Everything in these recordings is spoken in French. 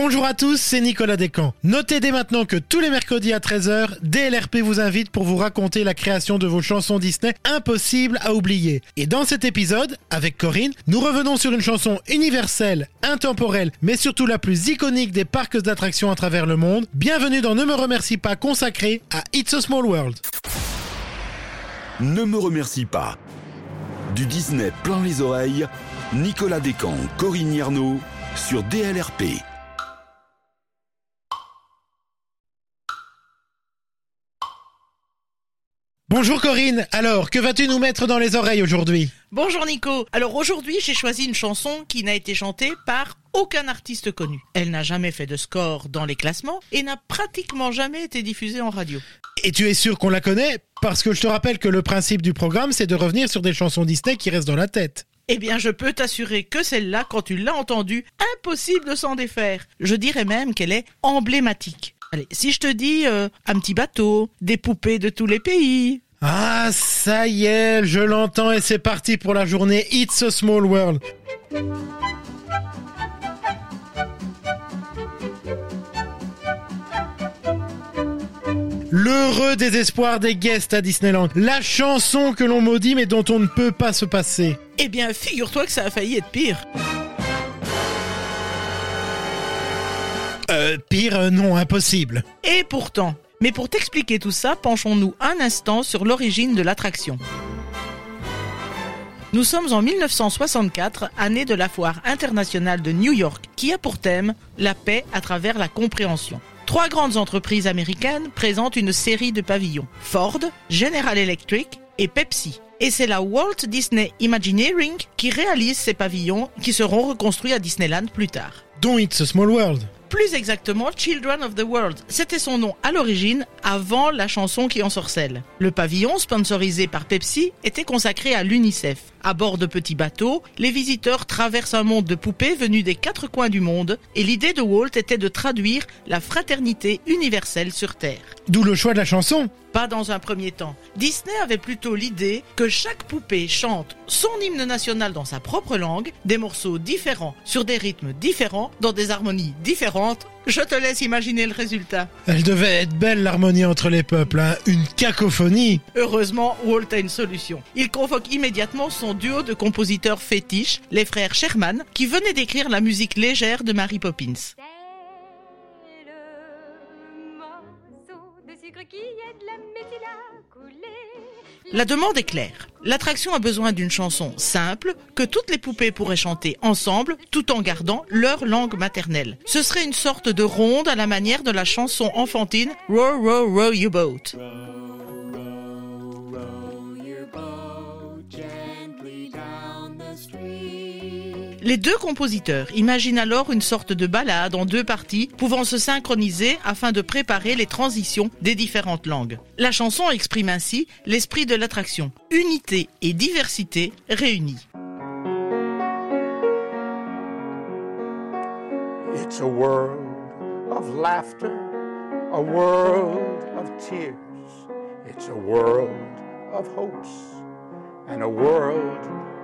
Bonjour à tous, c'est Nicolas Descamps. Notez dès maintenant que tous les mercredis à 13h, DLRP vous invite pour vous raconter la création de vos chansons Disney impossibles à oublier. Et dans cet épisode, avec Corinne, nous revenons sur une chanson universelle, intemporelle, mais surtout la plus iconique des parcs d'attractions à travers le monde. Bienvenue dans Ne me remercie pas consacré à It's a Small World. Ne me remercie pas. Du Disney plein les oreilles, Nicolas Descamps, Corinne Yarnaud sur DLRP. Bonjour Corinne, alors que vas-tu nous mettre dans les oreilles aujourd'hui? Bonjour Nico. Alors aujourd'hui, j'ai choisi une chanson qui n'a été chantée par aucun artiste connu. Elle n'a jamais fait de score dans les classements et n'a pratiquement jamais été diffusée en radio. Et tu es sûr qu'on la connaît? Parce que je te rappelle que le principe du programme, c'est de revenir sur des chansons Disney qui restent dans la tête. Eh bien, je peux t'assurer que celle-là, quand tu l'as entendue, impossible de s'en défaire. Je dirais même qu'elle est emblématique. Allez, si je te dis euh, un petit bateau, des poupées de tous les pays. Ah, ça y est, je l'entends et c'est parti pour la journée It's a Small World. L'heureux désespoir des guests à Disneyland. La chanson que l'on maudit mais dont on ne peut pas se passer. Eh bien, figure-toi que ça a failli être pire. Euh, pire, euh, non, impossible. Et pourtant. Mais pour t'expliquer tout ça, penchons-nous un instant sur l'origine de l'attraction. Nous sommes en 1964, année de la foire internationale de New York, qui a pour thème la paix à travers la compréhension. Trois grandes entreprises américaines présentent une série de pavillons. Ford, General Electric et Pepsi. Et c'est la Walt Disney Imagineering qui réalise ces pavillons qui seront reconstruits à Disneyland plus tard. Dont It's a Small World. Plus exactement, Children of the World. C'était son nom à l'origine, avant la chanson qui en sorcelle. Le pavillon, sponsorisé par Pepsi, était consacré à l'UNICEF. À bord de petits bateaux, les visiteurs traversent un monde de poupées venus des quatre coins du monde, et l'idée de Walt était de traduire la fraternité universelle sur Terre. D'où le choix de la chanson. Pas dans un premier temps. Disney avait plutôt l'idée que chaque poupée chante son hymne national dans sa propre langue, des morceaux différents, sur des rythmes différents, dans des harmonies différentes. Je te laisse imaginer le résultat. Elle devait être belle l'harmonie entre les peuples, hein. une cacophonie. Heureusement, Walt a une solution. Il convoque immédiatement son duo de compositeurs fétiches, les frères Sherman, qui venaient d'écrire la musique légère de Mary Poppins. La demande est claire. L'attraction a besoin d'une chanson simple que toutes les poupées pourraient chanter ensemble tout en gardant leur langue maternelle. Ce serait une sorte de ronde à la manière de la chanson enfantine Row Row Row You Boat. Les deux compositeurs imaginent alors une sorte de ballade en deux parties pouvant se synchroniser afin de préparer les transitions des différentes langues. La chanson exprime ainsi l'esprit de l'attraction, unité et diversité réunies. It's a world of laughter, a world of tears. It's a world of hopes and a world.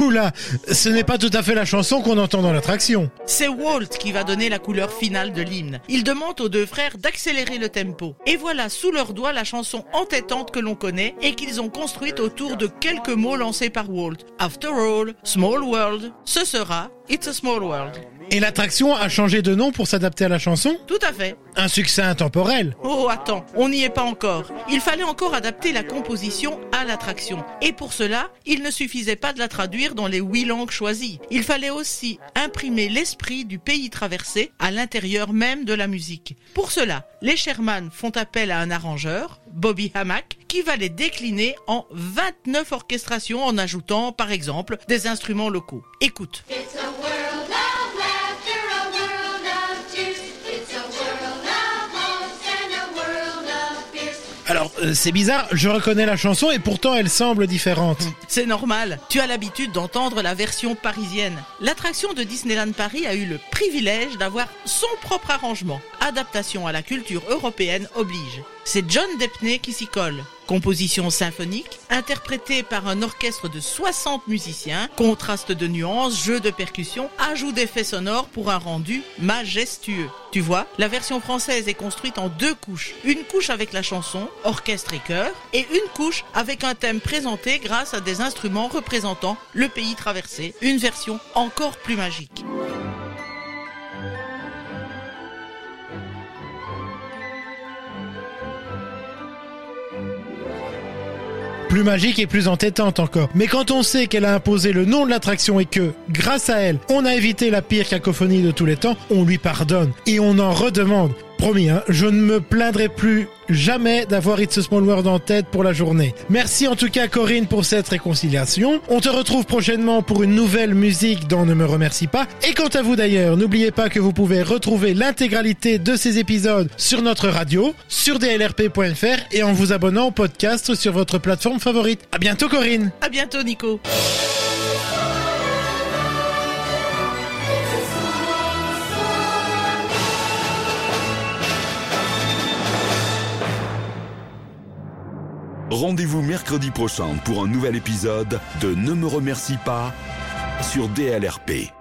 Oula, ce n'est pas tout à fait la chanson qu'on entend dans l'attraction. C'est Walt qui va donner la couleur finale de l'hymne. Il demande aux deux frères d'accélérer le tempo. Et voilà sous leurs doigts la chanson entêtante que l'on connaît et qu'ils ont construite autour de quelques mots lancés par Walt. After all, Small World, ce sera It's a Small World. Et l'attraction a changé de nom pour s'adapter à la chanson? Tout à fait. Un succès intemporel. Oh, attends, on n'y est pas encore. Il fallait encore adapter la composition à l'attraction. Et pour cela, il ne suffisait pas de la traduire dans les huit langues choisies. Il fallait aussi imprimer l'esprit du pays traversé à l'intérieur même de la musique. Pour cela, les Sherman font appel à un arrangeur, Bobby Hamack, qui va les décliner en 29 orchestrations en ajoutant, par exemple, des instruments locaux. Écoute. Alors, euh, c'est bizarre, je reconnais la chanson et pourtant elle semble différente. C'est normal, tu as l'habitude d'entendre la version parisienne. L'attraction de Disneyland Paris a eu le privilège d'avoir son propre arrangement. Adaptation à la culture européenne oblige. C'est John Depney qui s'y colle. Composition symphonique, interprétée par un orchestre de 60 musiciens, contraste de nuances, jeu de percussions, ajout d'effets sonores pour un rendu majestueux. Tu vois, la version française est construite en deux couches. Une couche avec la chanson, orchestre et chœur, et une couche avec un thème présenté grâce à des instruments représentant le pays traversé. Une version encore plus magique. Plus magique et plus entêtante encore. Mais quand on sait qu'elle a imposé le nom de l'attraction et que, grâce à elle, on a évité la pire cacophonie de tous les temps, on lui pardonne. Et on en redemande. Promis, hein, je ne me plaindrai plus jamais d'avoir It's a Small World en tête pour la journée. Merci en tout cas Corinne pour cette réconciliation. On te retrouve prochainement pour une nouvelle musique dans Ne me remercie pas. Et quant à vous d'ailleurs, n'oubliez pas que vous pouvez retrouver l'intégralité de ces épisodes sur notre radio, sur dlrp.fr et en vous abonnant au podcast sur votre plateforme favorite. À bientôt Corinne À bientôt Nico. Rendez-vous mercredi prochain pour un nouvel épisode de Ne me remercie pas sur DLRP.